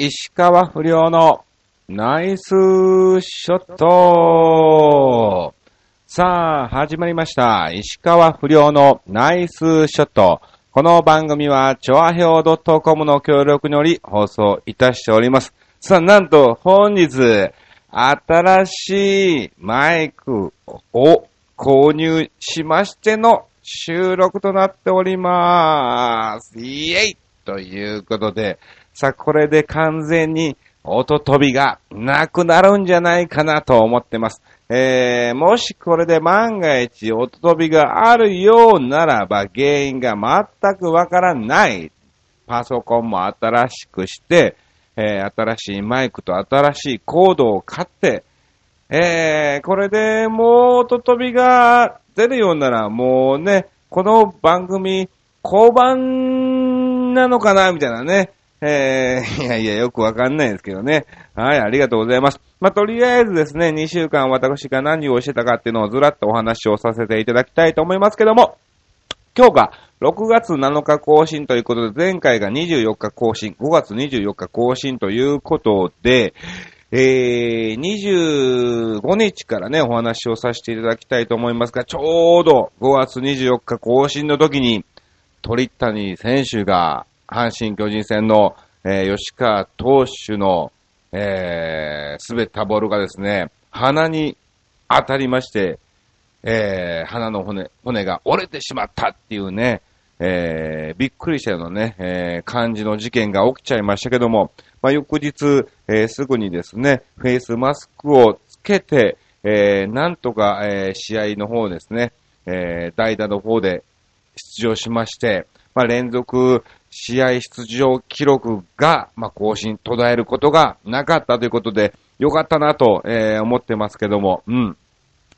石川不良のナイスショットさあ、始まりました。石川不良のナイスショット。この番組は、チョアヘオ .com の協力により放送いたしております。さあ、なんと本日、新しいマイクを購入しましての収録となっております。イエイということで、さあ、これで完全に音飛びがなくなるんじゃないかなと思ってます。えー、もしこれで万が一音飛びがあるようならば原因が全くわからない。パソコンも新しくして、えー、新しいマイクと新しいコードを買って、えー、これでもう音飛びが出るようならもうね、この番組、交番なのかなみたいなね。えー、いやいや、よくわかんないですけどね。はい、ありがとうございます。まあ、とりあえずですね、2週間私が何をしてたかっていうのをずらっとお話をさせていただきたいと思いますけども、今日が6月7日更新ということで、前回が24日更新、5月24日更新ということで、えー、25日からね、お話をさせていただきたいと思いますが、ちょうど5月24日更新の時に、鳥谷選手が阪神巨人戦の、えー吉川投手の、えー、滑ったボールがですね、鼻に当たりまして、えー、鼻の骨、骨が折れてしまったっていうね、えー、びっくりしたようなね、えー、感じの事件が起きちゃいましたけども、まあ、翌日、えーすぐにですね、フェイスマスクをつけて、えー、なんとか、えー試合の方ですね、えー代打の方で出場しまして、まあ、連続試合出場記録が、まあ、更新、途絶えることがなかったということで、よかったなと、えー思ってますけども、うん。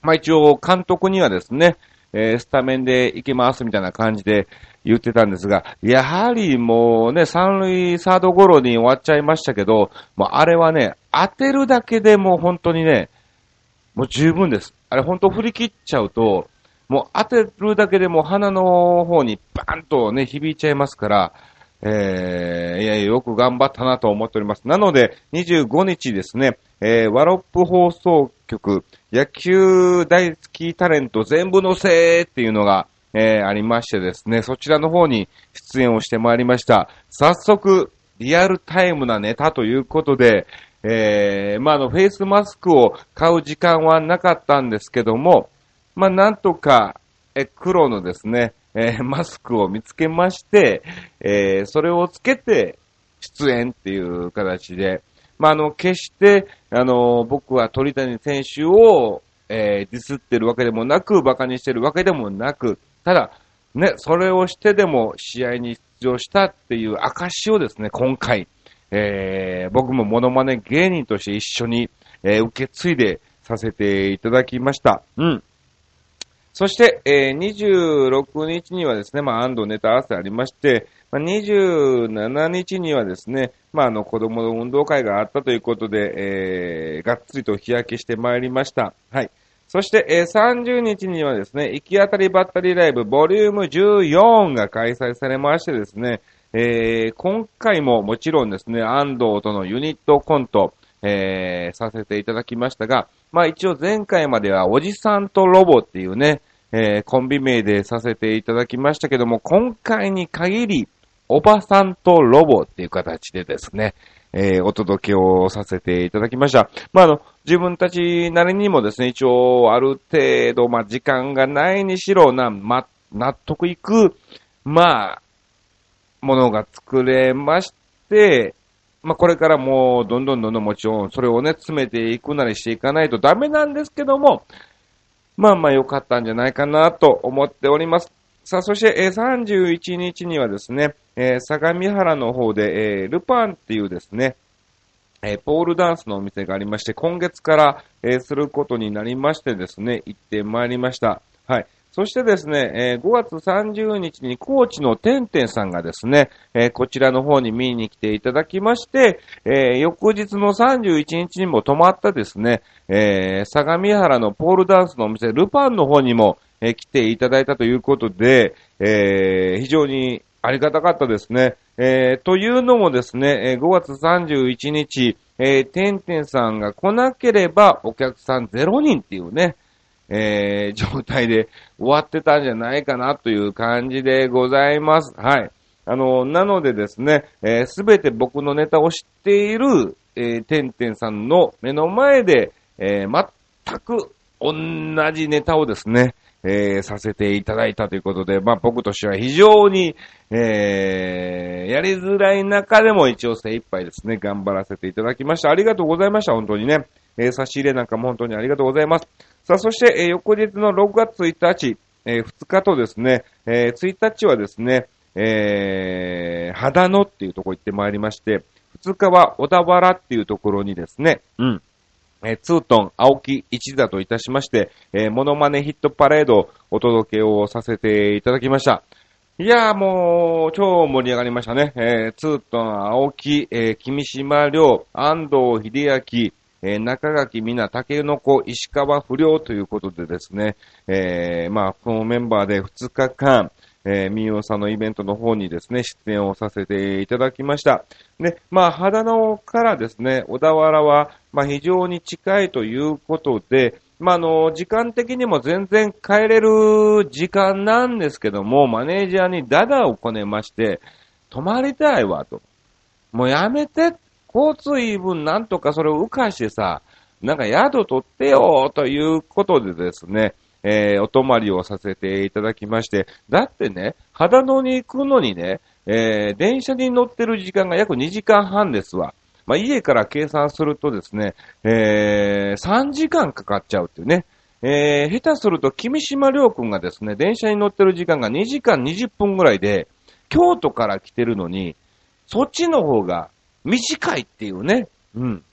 まあ、一応、監督にはですね、えースタメンで行きますみたいな感じで言ってたんですが、やはりもうね、三塁サードゴロに終わっちゃいましたけど、もうあれはね、当てるだけでもう本当にね、もう十分です。あれ本当振り切っちゃうと、もう当てるだけでも鼻の方にバーンとね、響いちゃいますから、えー、いやいや、よく頑張ったなと思っております。なので、25日ですね、えー、ワロップ放送局、野球大好きタレント全部のせーっていうのが、えー、ありましてですね、そちらの方に出演をしてまいりました。早速、リアルタイムなネタということで、えー、まあ、あの、フェイスマスクを買う時間はなかったんですけども、まあ、なんとか、え、黒のですね、えーマスクを見つけまして、えーそれをつけて出演っていう形で、まあ、あの、決して、あの、僕は鳥谷選手を、えーディスってるわけでもなく、馬鹿にしてるわけでもなく、ただ、ね、それをしてでも試合に出場したっていう証をですね、今回、えー僕もモノマネ芸人として一緒に、えー受け継いでさせていただきました。うん。そして、えー26日にはですね、まあ、安藤ネタ合わせありまして、まあ、27日にはですね、まあ、あの、子供の運動会があったということで、えーがっつりと日焼けしてまいりました。はい。そして、えー30日にはですね、行き当たりばったりライブボリューム14が開催されましてですね、えー今回ももちろんですね、安藤とのユニットコント、えーさせていただきましたが、まあ一応前回まではおじさんとロボっていうね、えーコンビ名でさせていただきましたけども、今回に限り、おばさんとロボっていう形でですね、えーお届けをさせていただきました。まあ、あの、自分たちなりにもですね、一応、ある程度、まあ、時間がないにしろ、な、ま、納得いく、まあ、ものが作れまして、まあ、これからもう、どんどんどんどんもちろん、それをね、詰めていくなりしていかないとダメなんですけども、まあまあ良かったんじゃないかなと思っております。さあ、そして、え31日にはですね、えー相模原の方で、えールパンっていうですね、えーポールダンスのお店がありまして、今月から、えすることになりましてですね、行ってまいりました。はい。そしてですね、えー5月30日に高知のてんてんさんがですね、えーこちらの方に見に来ていただきまして、えー翌日の31日にも泊まったですね、え相模原のポールダンスのお店、ルパンの方にも、え来ていただいたということで、え非常にありがたかったですね。え、というのもですね、え5月31日、えー、てんてんさんが来なければお客さん0人っていうね、えー、状態で終わってたんじゃないかなという感じでございます。はい。あの、なのでですね、す、え、べ、て僕のネタを知っている、えー、てんてんさんの目の前で、えー、全く同じネタをですね、えー、させていただいたということで、まあ僕としては非常に、えー、やりづらい中でも一応精一杯ですね、頑張らせていただきました。ありがとうございました、本当にね。えー、差し入れなんかも本当にありがとうございます。さあ、そして、えー、翌日の6月1日、えー、2日とですね、えー、1日はですね、えー、肌野っていうところ行ってまいりまして、2日は小田原っていうところにですね、うん。えー、ツートン、青木一座といたしまして、えー、モノマネヒットパレードお届けをさせていただきました。いやーもう、超盛り上がりましたね。えー、ツートン、青木、えー、君島亮、安藤秀明、えー、中垣みな、竹の子、石川不良ということでですね、えー、まあ、このメンバーで2日間、えー、民謡さんのイベントの方にですね、出演をさせていただきました。で、まあ、肌野からですね、小田原は、まあ、非常に近いということで、まあ、あの、時間的にも全然帰れる時間なんですけども、マネージャーにダダをこねまして、泊まりたいわ、と。もうやめて、交通費分なんとかそれを浮かしてさ、なんか宿取ってよ、ということでですね、えー、お泊まりをさせていただきまして、だってね、肌野に行くのにね、えー、電車に乗ってる時間が約2時間半ですわ。まあ、家から計算するとですね、えー、3時間かかっちゃうっていうね。えー、下手すると、君島良君がですね、電車に乗ってる時間が2時間20分ぐらいで、京都から来てるのに、そっちの方が短いっていうね。うん。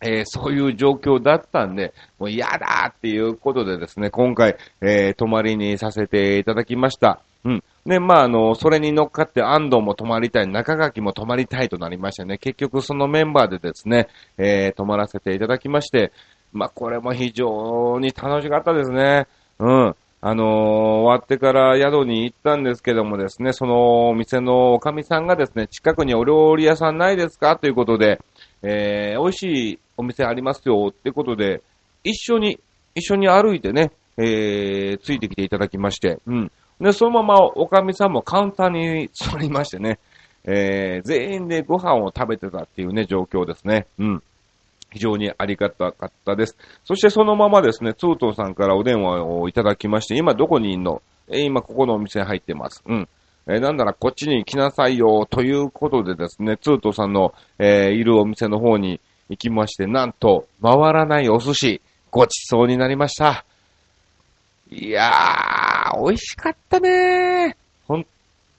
えー、そういう状況だったんで、もう嫌だっていうことでですね、今回、えー、泊まりにさせていただきました。うん。で、まあ、あの、それに乗っかって安藤も泊まりたい、中垣も泊まりたいとなりましてね、結局そのメンバーでですね、えー、泊まらせていただきまして、まあ、これも非常に楽しかったですね。うん。あのー、終わってから宿に行ったんですけどもですね、そのお店のおかみさんがですね、近くにお料理屋さんないですか？ということで、えー、美味しいお店ありますよってことで、一緒に、一緒に歩いてね、えー、ついてきていただきまして、うん。で、そのままおかみさんもカウンターに座りましてね、えー、全員でご飯を食べてたっていうね、状況ですね。うん。非常にありがたかったです。そしてそのままですね、ツートンさんからお電話をいただきまして、今どこにいんの？え、今ここのお店入ってます。うん。え、なんならこっちに来なさいよ、ということでですね、ツートンさんの、えー、いるお店の方に行きまして、なんと、回らないお寿司、ごちそうになりました。いやー、美味しかったねー。本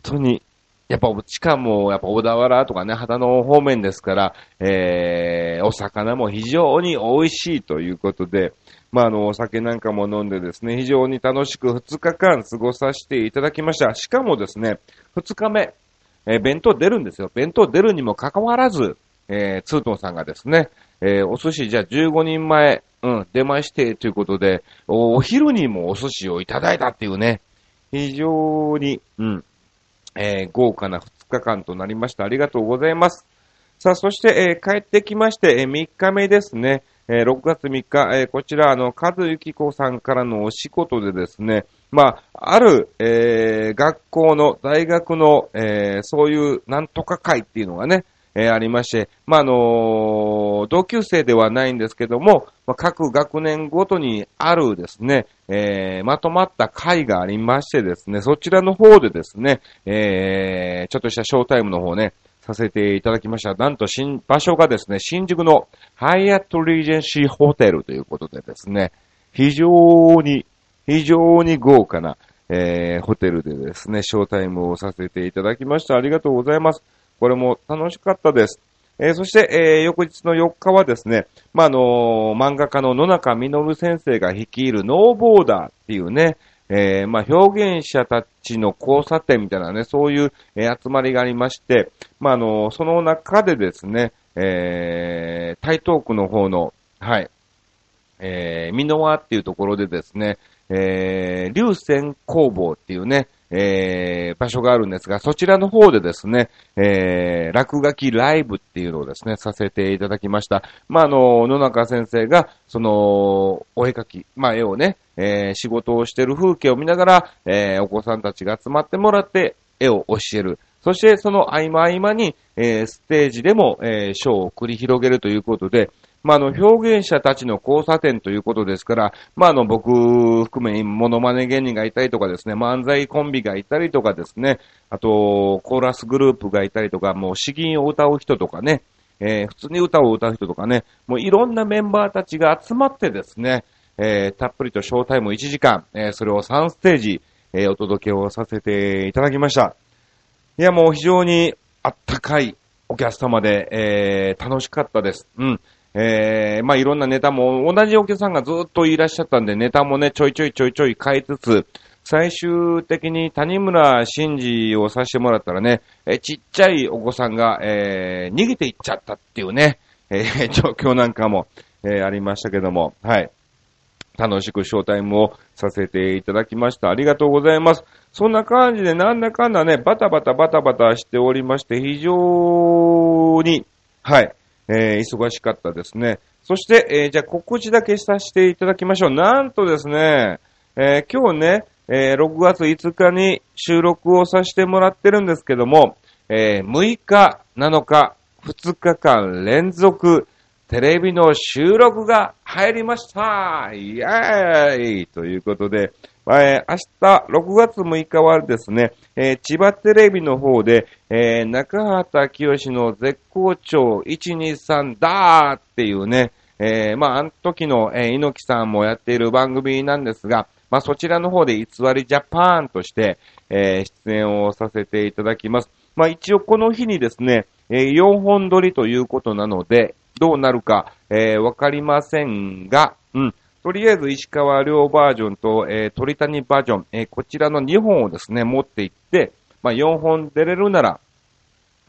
当に。やっぱ、しかも、やっぱ小田原とかね、肌の方面ですから、えー、お魚も非常に美味しいということで、まあ、あの、お酒なんかも飲んでですね、非常に楽しく2日間過ごさせていただきました。しかもですね、2日目、えー、弁当出るんですよ。弁当出るにもかかわらず、えー、ツートンさんがですね、えー、お寿司じゃあ15人前、うん、出まして、ということで、お昼にもお寿司をいただいたっていうね、非常に、うん、えー、豪華な2日間となりました。ありがとうございます。さあ、そして、えー、帰ってきまして、えー、3日目ですね。えー、6月3日、え、こちら、あの、和幸子さんからのお仕事でですね、まあ、ある、え、学校の、大学の、え、そういうなんとか会っていうのがね、えー、ありまして、まあ、あの、同級生ではないんですけども、まあ、各学年ごとにあるですね、えー、まとまった会がありましてですね、そちらの方でですね、えー、ちょっとしたショータイムの方ね、させていただきました。なんと新、場所がですね、新宿のハイアットリージェンシーホテルということでですね、非常に、非常に豪華な、えー、ホテルでですね、ショータイムをさせていただきました。ありがとうございます。これも楽しかったです。えー、そして、えー、翌日の4日はですね、まあ、あのー、漫画家の野中実先生が率いるノーボーダーっていうね、えー、まあ、表現者たちの交差点みたいなね、そういう、えー、集まりがありまして、まあ、あのー、その中でですね、えー、台東区の方の、はい、えー、ミノワっていうところでですね、えー、流泉工房っていうね、えー、場所があるんですが、そちらの方でですね、えー、落書きライブっていうのをですね、させていただきました。まあ、あの、野中先生が、その、お絵描き、まあ、絵をね、えー、仕事をしてる風景を見ながら、えー、お子さんたちが集まってもらって、絵を教える。そして、その合間合間に、えー、ステージでも、えー、ショーを繰り広げるということで、まあ、あの、表現者たちの交差点ということですから、まあ、あの、僕含め、モノマネ芸人がいたりとかですね、漫才コンビがいたりとかですね、あと、コーラスグループがいたりとか、もう詩吟を歌う人とかね、えー、普通に歌を歌う人とかね、もういろんなメンバーたちが集まってですね、えー、たっぷりとショータイム1時間、えー、それを3ステージ、え、お届けをさせていただきました。いや、もう非常にあったかいお客様で、え、楽しかったです。うん。えー、まあ、いろんなネタも、同じお客さんがずっといらっしゃったんで、ネタもね、ちょいちょいちょいちょい変えつつ、最終的に谷村新司をさせてもらったらね、えちっちゃいお子さんが、えー、逃げていっちゃったっていうね、えー、状況なんかも、えー、ありましたけども、はい。楽しくショータイムをさせていただきました。ありがとうございます。そんな感じでなんだかんだね、バタバタバタバタしておりまして、非常に、はい、えー、忙しかったですね。そして、えー、じゃあ告知だけさせていただきましょう。なんとですね、えー、今日ね、えー、6月5日に収録をさせてもらってるんですけども、えー、6日、7日、2日間連続、テレビの収録が入りましたイェーイということで、えー、明日6月6日はですね、えー、千葉テレビの方で、えー、中畑清の絶好調123だーっていうね、えー、まあ、あの時の、えー、猪木さんもやっている番組なんですが、まあ、そちらの方で偽りジャパンとして、えー、出演をさせていただきます。まあ、一応この日にですね、えー、4本撮りということなので、どうなるか、えー、わかりませんが、うん。とりあえず石川遼バージョンと、えー、鳥谷バージョン、えー、こちらの2本をですね、持っていって、まあ、4本出れるなら、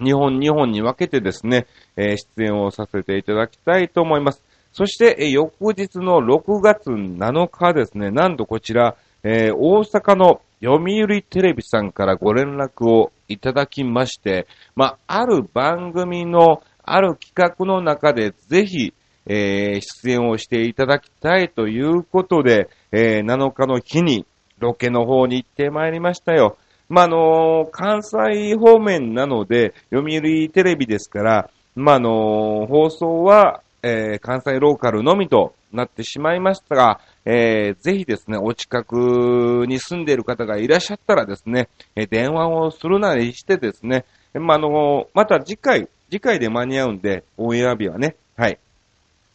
2本2本に分けてですね、えー、出演をさせていただきたいと思います。そして、えー、翌日の6月7日ですね、なんとこちら、えー、大阪の読売テレビさんからご連絡をいただきまして、まあ、ある番組のある企画の中でぜひ、えー、出演をしていただきたいということで、えー、7日の日にロケの方に行ってまいりましたよ。まあ、あのー、関西方面なので、読売テレビですから、まあ、あの放送は、えー、関西ローカルのみとなってしまいましたが、えー、ぜひですね、お近くに住んでいる方がいらっしゃったらですね、え、電話をするなりしてですね、まあ、あのまた次回、次回で間に合うんで、オンエア日はね、はい。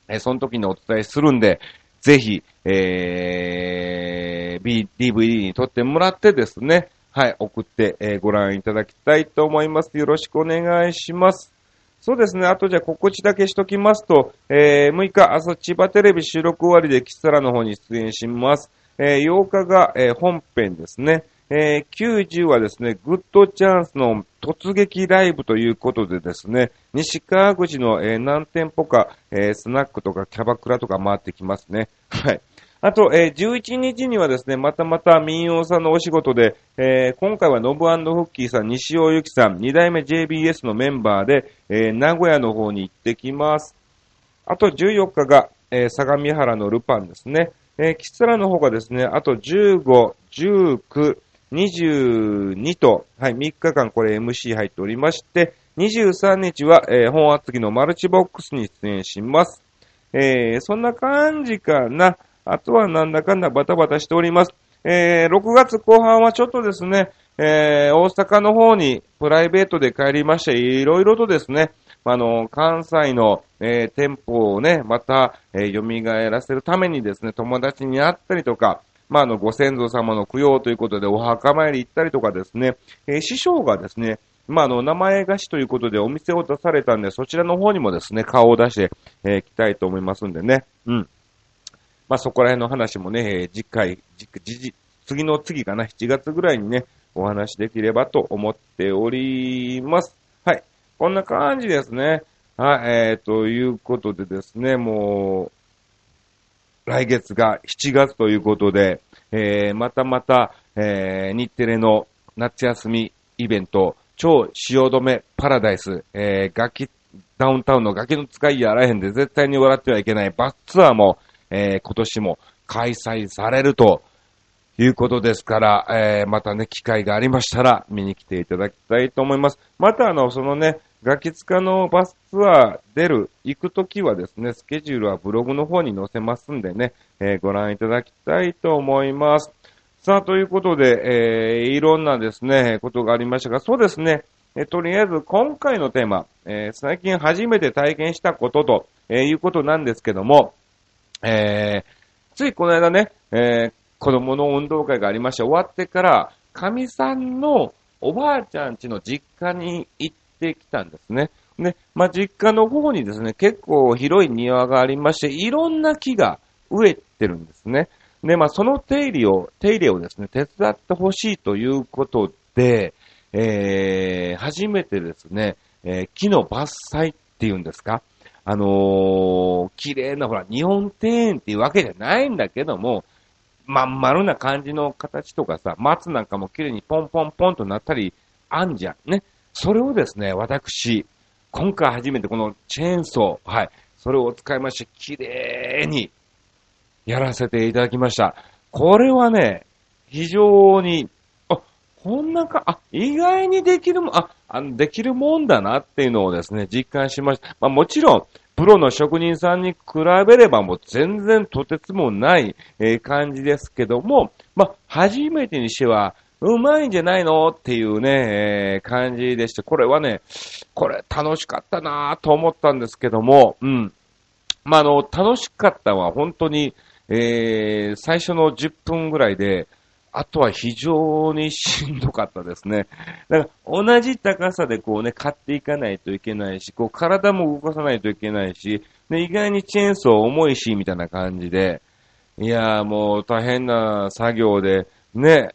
えー、その時にお伝えするんで、ぜひ、えー、B、DVD に撮ってもらってですね、はい、送って、えー、ご覧いただきたいと思います。よろしくお願いします。そうですね。あとじゃあ告知だけしときますと、えー、6日朝千葉テレビ収録終わりでキサラの方に出演します。えー、8日が、えー、本編ですね。えー、90はですね、グッドチャンスの突撃ライブということでですね、西川口の、えー、何店舗か、えー、スナックとかキャバクラとか回ってきますね。はい。あと、えー、11日にはですね、またまた民謡さんのお仕事で、えー、今回はノブフッキーさん、西尾由紀さん、2代目 JBS のメンバーで、えー、名古屋の方に行ってきます。あと14日が、えー、相模原のルパンですね。えー、キツラの方がですね、あと15、19、22と、はい、3日間これ MC 入っておりまして、23日は、えー、本厚木のマルチボックスに出演します。えー、そんな感じかな。あとはなんだかんだバタバタしております。えー、6月後半はちょっとですね、えー、大阪の方にプライベートで帰りまして、いろいろとですね、あの、関西の、えー、店舗をね、また、えー、蘇らせるためにですね、友達に会ったりとか、まあ、あの、ご先祖様の供養ということでお墓参り行ったりとかですね、えー、師匠がですね、まあ、あの、名前貸しということでお店を出されたんで、そちらの方にもですね、顔を出して、えー、来たいと思いますんでね。うん。まあ、そこら辺の話もね、えー、次回、次、次の次かな、7月ぐらいにね、お話できればと思っております。はい。こんな感じですね。はい、えー、ということでですね、もう、来月が7月ということで、えー、またまた、えー、日テレの夏休みイベント、超汐留パラダイス、えー、ガキ、ダウンタウンのガキの使いやらへんで絶対に笑ってはいけないバスツアーも、えー、今年も開催されるということですから、えー、またね、機会がありましたら見に来ていただきたいと思います。またあの、そのね、ガキツカのバスツアー出る、行くときはですね、スケジュールはブログの方に載せますんでね、えー、ご覧いただきたいと思います。さあ、ということで、えー、いろんなですね、ことがありましたが、そうですね、えとりあえず今回のテーマ、えー、最近初めて体験したことと、えいうことなんですけども、えついこの間ね、え子供の運動会がありまして、終わってから、神さんのおばあちゃん家の実家に行ってきたんですね。ね、まあ、実家の方にですね、結構広い庭がありまして、いろんな木が植えてるんですね。で、まあ、その手入れを、手入れをですね、手伝ってほしいということで、えー、初めてですね、えー、木の伐採っていうんですかあのー、綺麗な、ほら、日本庭園っていうわけじゃないんだけども、まん丸な感じの形とかさ、松なんかも綺麗にポンポンポンとなったり、あんじゃん。ね。それをですね、私、今回初めてこのチェーンソー、はい、それを使いまして、綺麗にやらせていただきました。これはね、非常に、あ、こんなか、あ、意外にできるも、あ、あのできるもんだなっていうのをですね、実感しました。まあもちろん、プロの職人さんに比べればもう全然とてつもない、え感じですけども、まあ、初めてにしては、うまいんじゃないの？っていうね、えー、感じでして、これはね、これ楽しかったなと思ったんですけども、うん。まあ、あの、楽しかったは本当に、えー、最初の10分ぐらいで、あとは非常にしんどかったですね。だから同じ高さでこうね、買っていかないといけないし、こう体も動かさないといけないし、ね、意外にチェーンソー重いし、みたいな感じで、いやーもう大変な作業で、ね、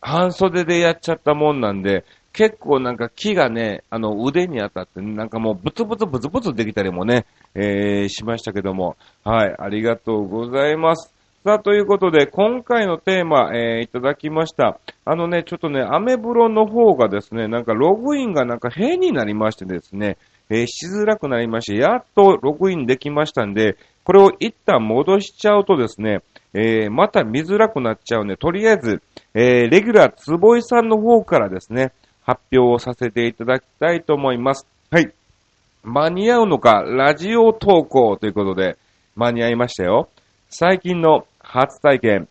半袖でやっちゃったもんなんで、結構なんか木がね、あの腕に当たって、なんかもうブツブツブツブツできたりもね、えー、しましたけども、はい、ありがとうございます。さあ、ということで、今回のテーマ、えー、いただきました。あのね、ちょっとね、アメブロの方がですね、なんかログインがなんか変になりましてですね、えー、しづらくなりまして、やっとログインできましたんで、これを一旦戻しちゃうとですね、えー、また見づらくなっちゃうんで、とりあえず、えー、レギュラーつぼいさんの方からですね、発表をさせていただきたいと思います。はい。間に合うのか、ラジオ投稿ということで、間に合いましたよ。最近の初体験。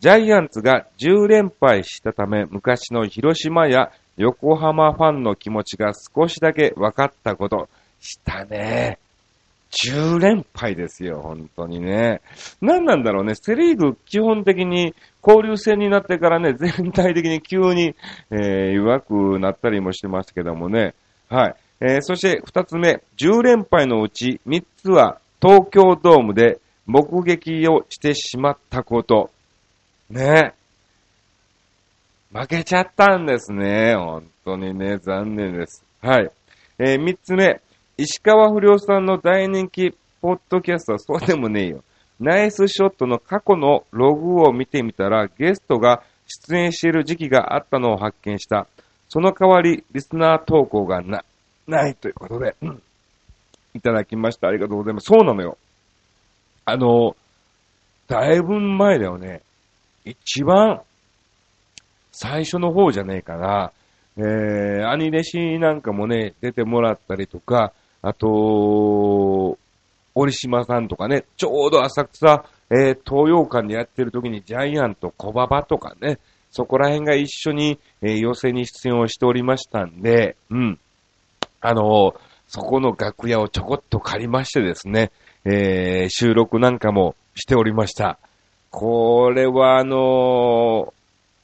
ジャイアンツが10連敗したため、昔の広島や横浜ファンの気持ちが少しだけ分かったこと。したね。10連敗ですよ、本当にね。何なんだろうね。セリーグ基本的に交流戦になってからね、全体的に急に、えー、弱くなったりもしてますけどもね。はい。えー、そして2つ目、10連敗のうち3つは東京ドームで目撃をしてしまったこと。ね。負けちゃったんですね。本当にね、残念です。はい。えー、三つ目。石川不良さんの大人気ポッドキャストはそうでもねえよ。ナイスショットの過去のログを見てみたら、ゲストが出演している時期があったのを発見した。その代わり、リスナー投稿がな、ないということで、いただきました。ありがとうございます。そうなのよ。あの、だいぶ前だよね。一番最初の方じゃねえかな。えー、兄弟子なんかもね、出てもらったりとか、あと、折島さんとかね、ちょうど浅草、えー、東洋館でやってる時にジャイアント小馬場とかね、そこら辺が一緒に、えー、寄席に出演をしておりましたんで、うん。あのー、そこの楽屋をちょこっと借りましてですね、えー、収録なんかもしておりました。これはあの、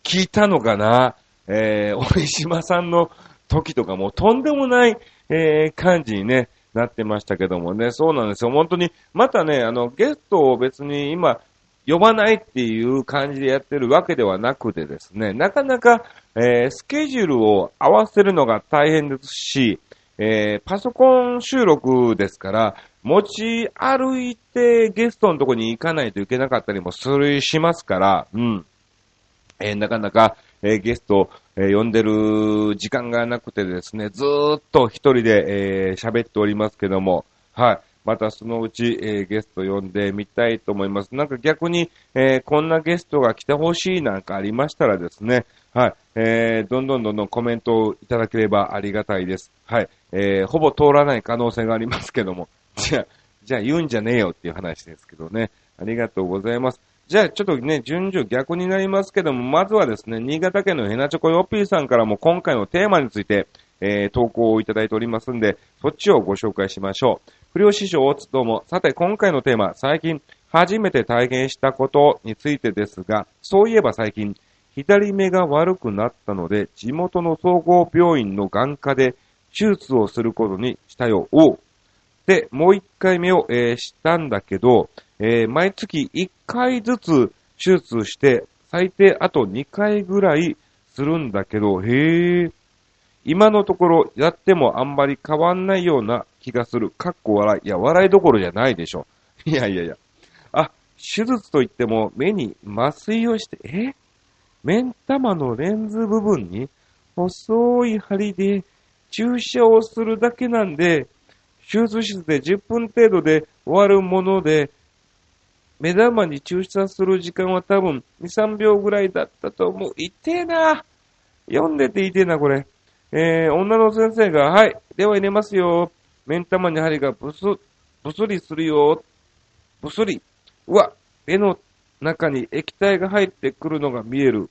聞いたのかなえー、折島さんの時とかもとんでもない、えー、感じにね、なってましたけどもね、そうなんですよ。本当に、またね、あの、ゲストを別に今、呼ばないっていう感じでやってるわけではなくてですね、なかなか、えー、スケジュールを合わせるのが大変ですし、えー、パソコン収録ですから、持ち歩いてゲストのとこに行かないといけなかったりもする、しますから、うん。えー、なかなか、えー、ゲスト、えー、呼んでる時間がなくてですね、ずーっと一人で、えー、喋っておりますけども、はい。またそのうち、えー、ゲスト呼んでみたいと思います。なんか逆に、えー、こんなゲストが来てほしいなんかありましたらですね、はい、えー、どんどんどんどんコメントをいただければありがたいです。はい、えー、ほぼ通らない可能性がありますけども、じゃあ、じゃあ言うんじゃねえよっていう話ですけどね。ありがとうございます。じゃあ、ちょっとね、順序逆になりますけども、まずはですね、新潟県のヘナチョコヨッピーさんからも今回のテーマについて、えー、投稿をいただいておりますんで、そっちをご紹介しましょう。不良師匠、どうも。さて、今回のテーマ、最近、初めて体験したことについてですが、そういえば最近、左目が悪くなったので、地元の総合病院の眼科で手術をすることにしたよ。おで、もう一回目を、えー、したんだけど、えー、毎月一回ずつ手術して、最低あと二回ぐらいするんだけど、へえ。今のところやってもあんまり変わんないような気がする。かっこ笑い。いや、笑いどころじゃないでしょ。いやいやいや。あ、手術といっても目に麻酔をして、え？目ん玉のレンズ部分に細い針で注射をするだけなんで、手術室で10分程度で終わるもので、目玉に注射する時間は多分2、3秒ぐらいだったと思う。痛えな。読んでて痛えな、これ。えー、女の先生が、はい、では入れますよ。目ん玉に針がブス、ブスリするよ。ブスリ。うわ、目の中に液体が入ってくるのが見える。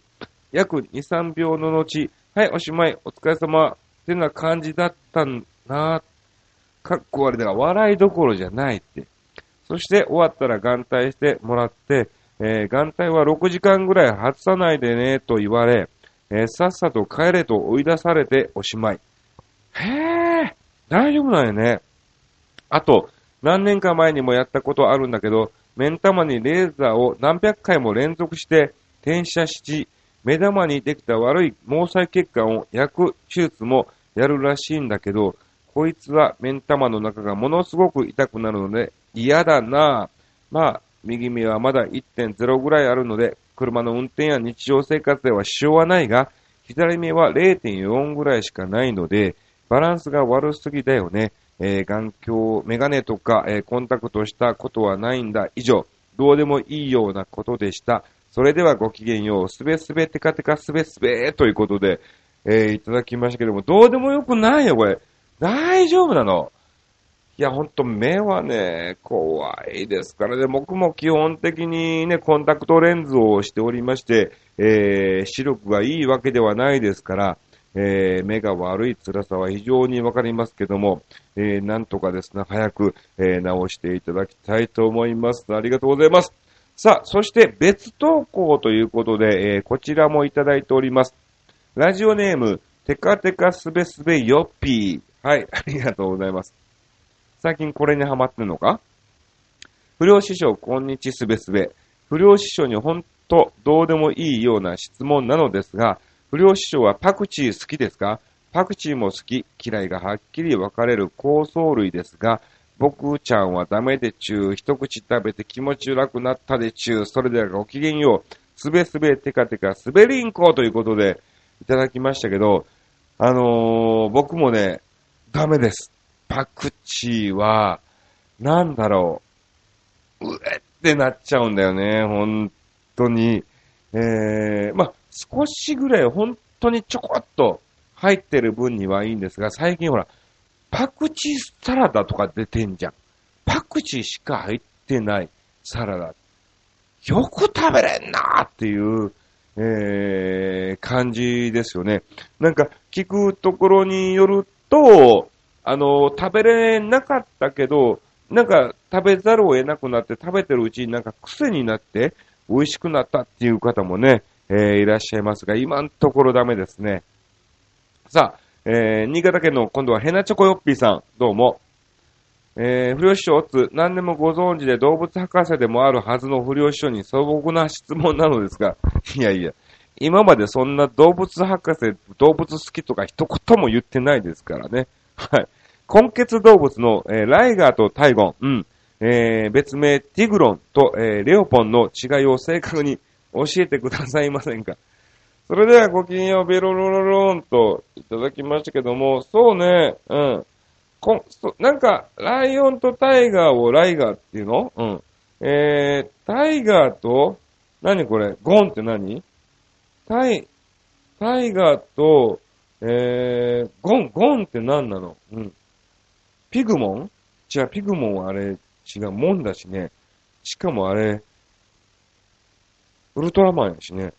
約2、3秒の後、はい、おしまい、お疲れ様。ってな感じだったんな。かっこ悪いだから笑いどころじゃないって。そして終わったら眼帯してもらって、えー、眼帯は6時間ぐらい外さないでねと言われ、えー、さっさと帰れと追い出されておしまい。へえ。大丈夫なんよね。あと、何年か前にもやったことあるんだけど、目ん玉にレーザーを何百回も連続して転写し、目玉にできた悪い毛細血管を焼く手術もやるらしいんだけど、こいつは目ん玉の中がものすごく痛くなるので嫌だなまあ、右目はまだ1.0ぐらいあるので、車の運転や日常生活では支障はないが、左目は0.4ぐらいしかないので、バランスが悪すぎだよね。えー、眼鏡、メガネとか、えー、コンタクトしたことはないんだ。以上、どうでもいいようなことでした。それではごきげんよう。すべすべテカテカすべすべということで、えー、いただきましたけども、どうでもよくないよ、これ。大丈夫なの？いや、ほんと目はね、怖いですからね、僕も基本的にね、コンタクトレンズをしておりまして、えー、視力がいいわけではないですから、えー、目が悪い辛さは非常にわかりますけども、えー、なんとかですね、早く、えー、直していただきたいと思います。ありがとうございます。さあ、そして別投稿ということで、えー、こちらもいただいております。ラジオネーム、テカテカスベスベヨッピー。はい、ありがとうございます。最近これにハマってんのか不良師匠、こんにちすべすべ。不良師匠にほんとどうでもいいような質問なのですが、不良師匠はパクチー好きですか？パクチーも好き、嫌いがはっきり分かれる香草類ですが、僕ちゃんはダメでちゅう、一口食べて気持ち楽なったでちゅう、それではごきげんよう、すべすべテカテカすべりんこということでいただきましたけど、あのー、僕もね、ダメです。パクチーは、なんだろう、うえってなっちゃうんだよね、本当に。えー、まあ、少しぐらい本当にちょこっと入ってる分にはいいんですが、最近ほら、パクチーサラダとか出てんじゃん。パクチーしか入ってないサラダ。よく食べれんなーっていう、えー、感じですよね。なんか、聞くところによると、あの、食べれなかったけど、なんか食べざるを得なくなって食べてるうちになんか癖になって美味しくなったっていう方もね、えー、いらっしゃいますが、今のところダメですね。さあ、えー、新潟県の今度はヘナチョコヨッピーさん、どうも。えー、不良師匠つ、何でもご存知で動物博士でもあるはずの不良師匠に素朴な質問なのですが、いやいや、今までそんな動物博士、動物好きとか一言も言ってないですからね。はい。根血動物の、えー、ライガーとタイゴン、うん。えー、別名ティグロンと、えー、レオポンの違いを正確に教えてくださいませんかそれではごきげんよう、ベロロロローンといただきましたけども、そうね、うん。こそなんか、ライオンとタイガーをライガーっていうの？うん。えー、タイガーと、何これ？ゴンって何？タイ、タイガーと、えー、ゴン、ゴンって何なの？うん。ピグモン？違う、ピグモンはあれ、違う、モンだしね。しかもあれ、ウルトラマンやしね。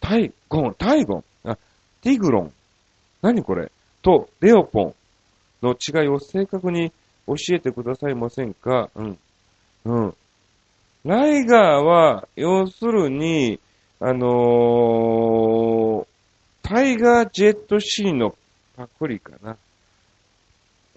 タイゴン、タイゴン、あ、ティグロン。何これ？と、レオポンの違いを正確に教えてくださいませんか？うん。うん。ライガーは、要するに、あのー、タイガージェットシーのパクリかな。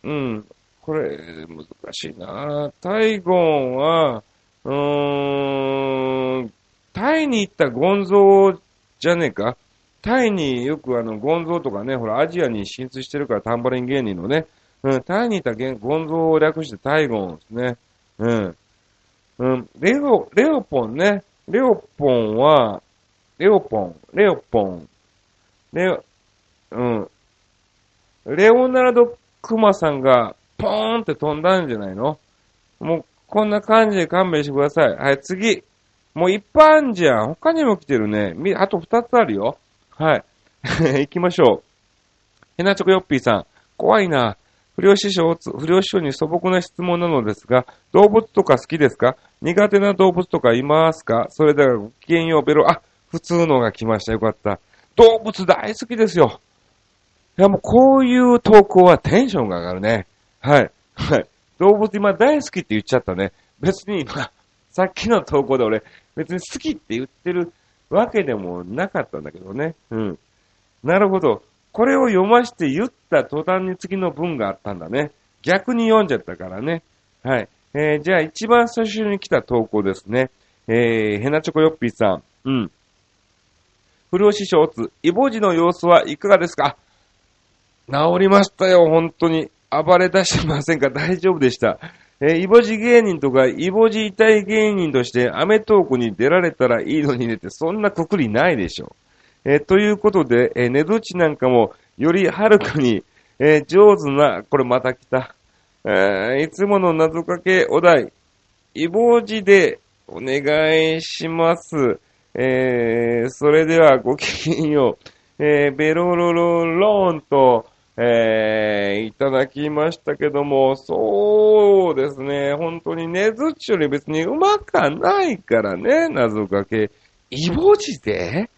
うん。これ、難しいなタイゴンは、うーん、タイに行ったゴンゾーじゃねえか？タイによくあの、ゴンゾーとかね、ほら、アジアに進出してるから、タンバリン芸人のね、うん、タイにいたゴンゾーを略してタイゴンですね。うん。うん、レオ、レオポンね。レオポンは、レオポン、レオポン、レオ、うん。レオナルド・クマさんが、ポーンって飛んだんじゃないの？もう、こんな感じで勘弁してください。はい、次。もういっぱいあんじゃん。他にも来てるね。み、あと二つあるよ。はい。行きましょう。ヘナチョコヨッピーさん。怖いな。不良師匠、不良師匠に素朴な質問なのですが、動物とか好きですか？苦手な動物とかいますか？それではごきげんよう、ベロ、あ、普通のが来ました。よかった。動物大好きですよ。いや、もうこういう投稿はテンションが上がるね。はい。はい。動物今大好きって言っちゃったね。別に今、さっきの投稿で俺、別に好きって言ってるわけでもなかったんだけどね。うん。なるほど。これを読まして言った途端に次の文があったんだね。逆に読んじゃったからね。はい。えー、じゃあ一番最初に来た投稿ですね。えー、ヘナチョコヨッピーさん。うん。不良師匠つ、イボジの様子はいかがですか？治りましたよ、本当に。暴れ出してませんか？大丈夫でした。えー、イボジ芸人とか、イボジ痛い芸人として、アメトークに出られたらいいのにねって、そんなくくりないでしょう。えー、ということで、えー、ネドチなんかも、よりはるかに、えー、上手な、これまた来た。えー、いつもの謎かけお題、イボジでお願いします。えー、それではごきげんよう。えー、ベロロロローンと、えー、いただきましたけども、そうですね、本当にねずっちより別にうまくないからね、謎かけ。イボジで？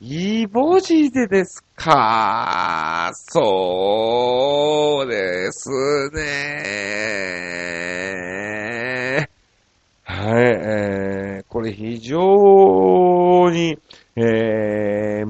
イボジでですか？そうですね。はい、えー、これ非常に、えー、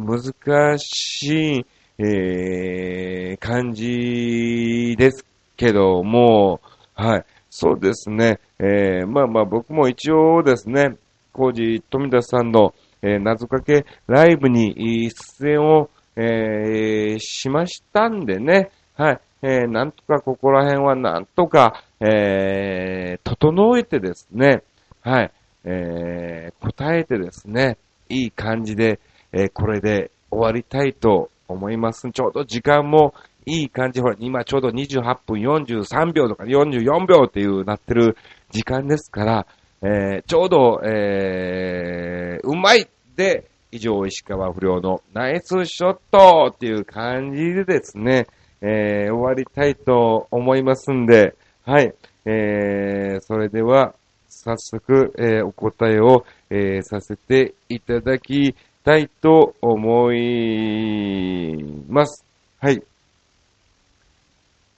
難しい、えー、感じですけども、はい。そうですね。えー、まあまあ僕も一応ですね、コージ富田さんの、えー、謎かけライブに出演を、えー、しましたんでね、はい。えー、なんとかここら辺はなんとか、えー、整えてですね、はい。えー、答えてですね、いい感じで、えー、これで終わりたいと思います。ちょうど時間もいい感じ。ほら、今ちょうど28分43秒とか44秒っていうなってる時間ですから、えー、ちょうど、えー、うまいで、以上、石川不良のナイスショットっていう感じでですね、えー、終わりたいと思いますんで、はい、えー、それでは、早速、えー、お答えを、えー、させていただきたいと思います。はい。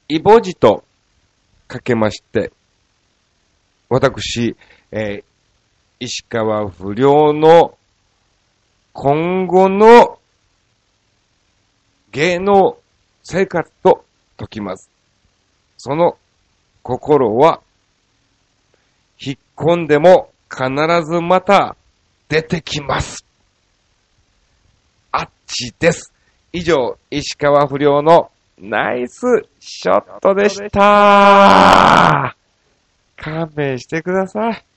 イボジとかけまして、私、えー、石川不良の今後の芸能生活と解きます。その心は、引っ込んでも必ずまた出てきます。です。以上、石川不良のナイスショットでした勘弁してください。